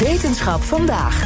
Wetenschap vandaag.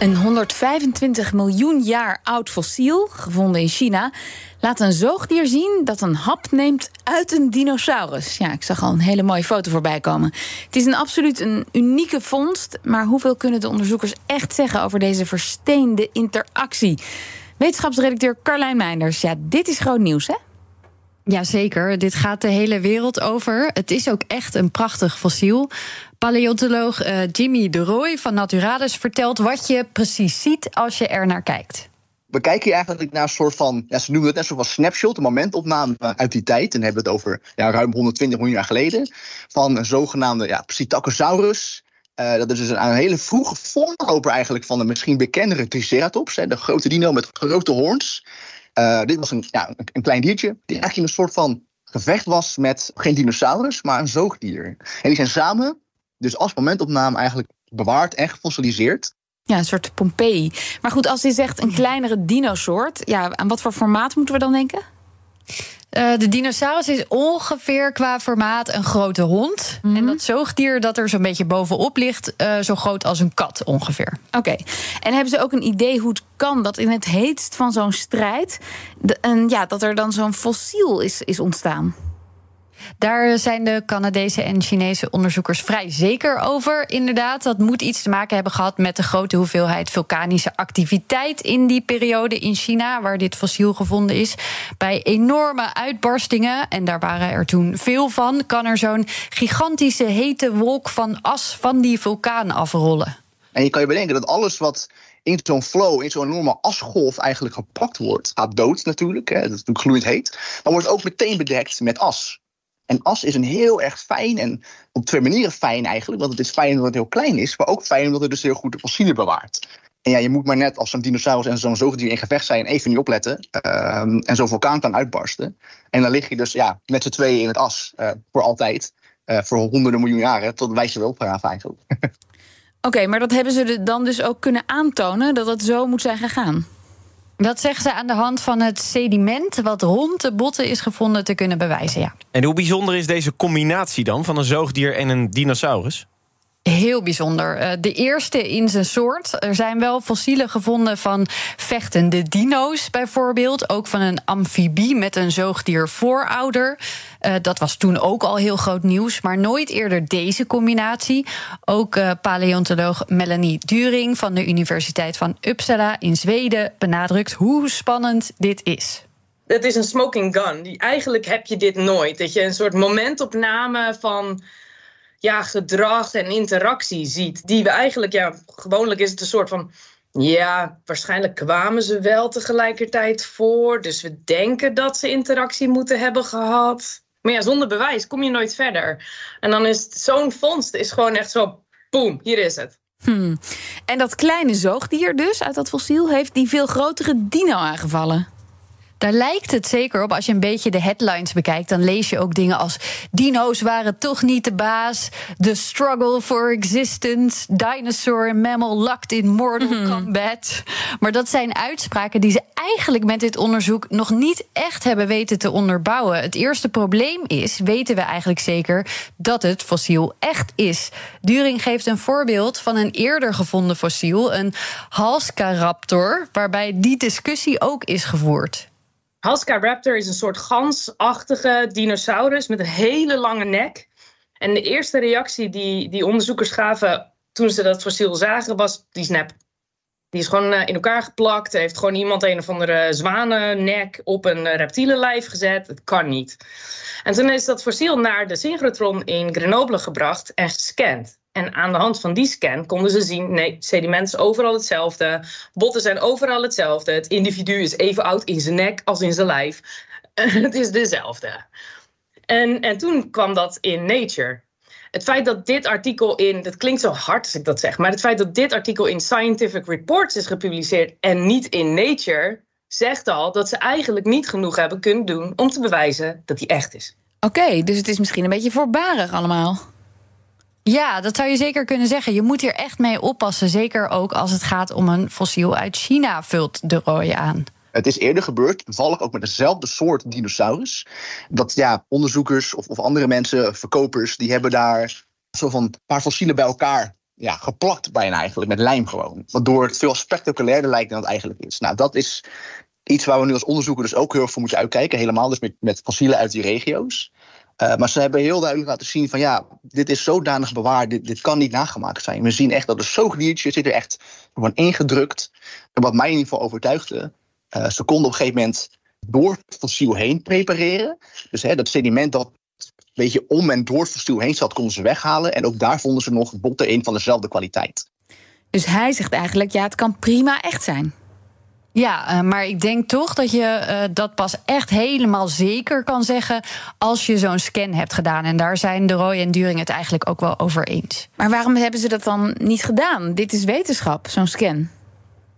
Een 125 miljoen jaar oud fossiel, gevonden in China, laat een zoogdier zien dat een hap neemt uit een dinosaurus. Ja, ik zag al een hele mooie foto voorbij komen. Het is een absoluut een unieke vondst, maar hoeveel kunnen de onderzoekers echt zeggen over deze versteende interactie? Wetenschapsredacteur Carlijn Meinders, ja, dit is groot nieuws, hè? Jazeker, dit gaat de hele wereld over. Het is ook echt een prachtig fossiel. Paleontoloog uh, Jimmy de Roy van Naturalis vertelt wat je precies ziet als je er naar kijkt. We kijken hier eigenlijk naar een soort van, ja, ze noemen het net van snapshot, een momentopname uit die tijd. En dan hebben we het over ja, ruim 120 miljoen jaar geleden. Van een zogenaamde ja, Psittacosaurus. Uh, dat is dus een, een hele vroege voorloper eigenlijk van de misschien bekendere Triceratops. Hè, de grote dino met grote hoorns. Uh, dit was een, ja, een klein diertje die eigenlijk in een soort van gevecht was met geen dinosaurus, maar een zoogdier. En die zijn samen, dus als momentopname, eigenlijk bewaard en gefossiliseerd. Ja, een soort Pompeii. Maar goed, als je zegt een kleinere dinosoort, ja, aan wat voor formaat moeten we dan denken? Uh, de dinosaurus is ongeveer qua formaat een grote hond. Mm -hmm. En dat zoogdier dat er zo'n beetje bovenop ligt, uh, zo groot als een kat ongeveer. Oké. Okay. En hebben ze ook een idee hoe het kan dat in het heetst van zo'n strijd, de, en ja, dat er dan zo'n fossiel is, is ontstaan? Daar zijn de Canadese en Chinese onderzoekers vrij zeker over. Inderdaad, dat moet iets te maken hebben gehad met de grote hoeveelheid vulkanische activiteit in die periode in China, waar dit fossiel gevonden is. Bij enorme uitbarstingen, en daar waren er toen veel van, kan er zo'n gigantische hete wolk van as van die vulkaan afrollen. En je kan je bedenken dat alles wat in zo'n flow, in zo'n enorme asgolf eigenlijk gepakt wordt, gaat dood natuurlijk. Hè, dat is natuurlijk gloeiend heet. Maar wordt ook meteen bedekt met as. En as is een heel erg fijn en op twee manieren fijn eigenlijk. Want het is fijn omdat het heel klein is, maar ook fijn omdat het dus heel goed de fossielen bewaart. En ja, je moet maar net als zo'n dinosaurus en zo'n zoogdier in gevecht zijn even niet opletten. Um, en zo'n vulkaan kan uitbarsten. En dan lig je dus ja, met z'n tweeën in het as uh, voor altijd. Uh, voor honderden miljoen jaren, tot wijs je wel opgraven eigenlijk. Oké, maar dat hebben ze dan dus ook kunnen aantonen dat het zo moet zijn gegaan? Dat zeggen ze aan de hand van het sediment wat rond de botten is gevonden te kunnen bewijzen, ja. En hoe bijzonder is deze combinatie dan van een zoogdier en een dinosaurus? Heel bijzonder. De eerste in zijn soort. Er zijn wel fossielen gevonden van vechtende dino's, bijvoorbeeld. Ook van een amfibie met een zoogdier voorouder. Uh, dat was toen ook al heel groot nieuws, maar nooit eerder deze combinatie. Ook uh, paleontoloog Melanie During van de Universiteit van Uppsala in Zweden benadrukt hoe spannend dit is. Het is een smoking gun. Eigenlijk heb je dit nooit. Dat je een soort momentopname van ja, gedrag en interactie ziet. Die we eigenlijk, ja, gewoonlijk is het een soort van. Ja, waarschijnlijk kwamen ze wel tegelijkertijd voor. Dus we denken dat ze interactie moeten hebben gehad. Maar ja, zonder bewijs kom je nooit verder. En dan is zo'n vondst is gewoon echt zo, boem, hier is het. Hmm. En dat kleine zoogdier dus uit dat fossiel heeft die veel grotere dino aangevallen. Daar lijkt het zeker op. Als je een beetje de headlines bekijkt, dan lees je ook dingen als: dino's waren toch niet de baas. The struggle for existence. Dinosaur en mammal locked in mortal mm -hmm. combat. Maar dat zijn uitspraken die ze eigenlijk met dit onderzoek nog niet echt hebben weten te onderbouwen. Het eerste probleem is, weten we eigenlijk zeker, dat het fossiel echt is. During geeft een voorbeeld van een eerder gevonden fossiel, een Halscaraptor, waarbij die discussie ook is gevoerd. Halscaraptor is een soort gansachtige dinosaurus met een hele lange nek. En de eerste reactie die, die onderzoekers gaven toen ze dat fossiel zagen was die snap. Die is gewoon in elkaar geplakt. Heeft gewoon iemand een of andere zwanennek op een reptielenlijf gezet. Het kan niet. En toen is dat fossiel naar de synchrotron in Grenoble gebracht en gescand. En aan de hand van die scan konden ze zien: nee, sediment is overal hetzelfde. Botten zijn overal hetzelfde. Het individu is even oud in zijn nek als in zijn lijf. het is dezelfde. En, en toen kwam dat in Nature. Het feit dat dit artikel in, dat klinkt zo hard als ik dat zeg, maar het feit dat dit artikel in Scientific Reports is gepubliceerd en niet in Nature, zegt al dat ze eigenlijk niet genoeg hebben kunnen doen om te bewijzen dat hij echt is. Oké, dus het is misschien een beetje voorbarig allemaal. Ja, dat zou je zeker kunnen zeggen. Je moet hier echt mee oppassen. Zeker ook als het gaat om een fossiel uit China, vult de rooie aan. Het is eerder gebeurd, toevallig ook met dezelfde soort dinosaurus. Dat ja, onderzoekers of, of andere mensen, verkopers, die hebben daar zo van een paar fossielen bij elkaar ja, geplakt bijna eigenlijk, met lijm gewoon. Waardoor het veel spectaculairder lijkt dan het eigenlijk is. Nou, dat is iets waar we nu als onderzoeker dus ook heel erg voor moeten uitkijken. Helemaal dus met, met fossielen uit die regio's. Uh, maar ze hebben heel duidelijk laten zien van ja, dit is zodanig bewaard, dit, dit kan niet nagemaakt zijn. We zien echt dat de zoogdiertje zit er echt gewoon ingedrukt. En wat mij in ieder geval overtuigde, uh, ze konden op een gegeven moment door het fossiel heen prepareren. Dus hè, dat sediment dat een beetje om en door het fossiel heen zat, konden ze weghalen. En ook daar vonden ze nog botten in van dezelfde kwaliteit. Dus hij zegt eigenlijk, ja, het kan prima echt zijn. Ja, uh, maar ik denk toch dat je uh, dat pas echt helemaal zeker kan zeggen als je zo'n scan hebt gedaan. En daar zijn de Roy en During het eigenlijk ook wel over eens. Maar waarom hebben ze dat dan niet gedaan? Dit is wetenschap, zo'n scan.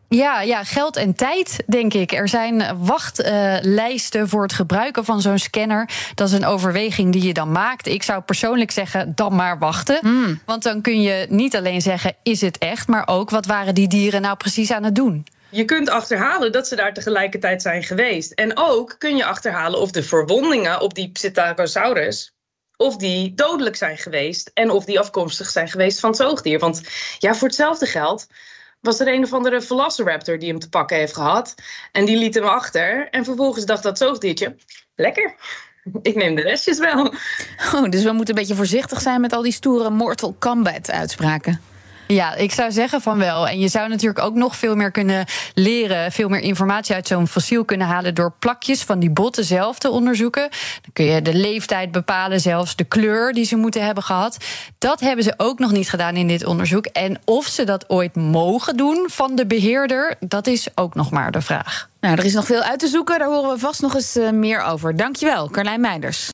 Ja, ja, geld en tijd, denk ik. Er zijn wachtlijsten uh, voor het gebruiken van zo'n scanner. Dat is een overweging die je dan maakt. Ik zou persoonlijk zeggen, dan maar wachten. Mm. Want dan kun je niet alleen zeggen, is het echt... maar ook, wat waren die dieren nou precies aan het doen? Je kunt achterhalen dat ze daar tegelijkertijd zijn geweest. En ook kun je achterhalen of de verwondingen op die Psittacosaurus of die dodelijk zijn geweest en of die afkomstig zijn geweest van het zoogdier. Want ja, voor hetzelfde geld was er een of andere velociraptor die hem te pakken heeft gehad. En die liet hem achter. En vervolgens dacht dat zoogdiertje, lekker, ik neem de restjes wel. Oh, dus we moeten een beetje voorzichtig zijn met al die stoere Mortal Kombat uitspraken. Ja, ik zou zeggen van wel. En je zou natuurlijk ook nog veel meer kunnen leren, veel meer informatie uit zo'n fossiel kunnen halen door plakjes van die botten zelf te onderzoeken. Dan kun je de leeftijd bepalen, zelfs de kleur die ze moeten hebben gehad. Dat hebben ze ook nog niet gedaan in dit onderzoek. En of ze dat ooit mogen doen van de beheerder, dat is ook nog maar de vraag. Nou, er is nog veel uit te zoeken. Daar horen we vast nog eens uh, meer over. Dankjewel, Carlijn Meinders.